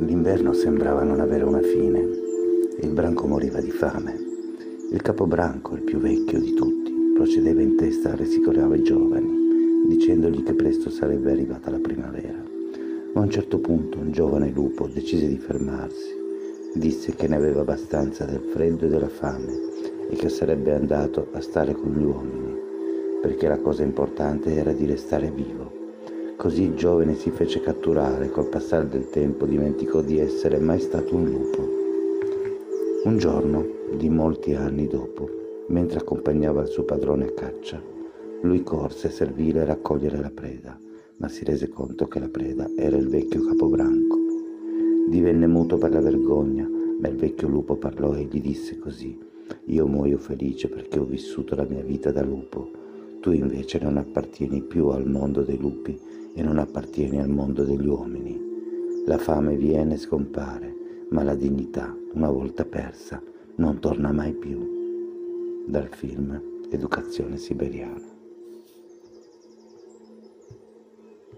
L'inverno sembrava non avere una fine e il branco moriva di fame. Il capobranco, il più vecchio di tutti, procedeva in testa a rassicurare i giovani, dicendogli che presto sarebbe arrivata la primavera. Ma a un certo punto un giovane lupo decise di fermarsi. Disse che ne aveva abbastanza del freddo e della fame e che sarebbe andato a stare con gli uomini, perché la cosa importante era di restare vivo. Così il giovane si fece catturare col passare del tempo dimenticò di essere mai stato un lupo. Un giorno, di molti anni dopo, mentre accompagnava il suo padrone a caccia, lui corse servile a raccogliere la preda, ma si rese conto che la preda era il vecchio capobranco. Divenne muto per la vergogna, ma il vecchio lupo parlò e gli disse così: Io muoio felice perché ho vissuto la mia vita da lupo. Tu invece non appartieni più al mondo dei lupi e non appartieni al mondo degli uomini. La fame viene e scompare, ma la dignità, una volta persa, non torna mai più. Dal film Educazione siberiana.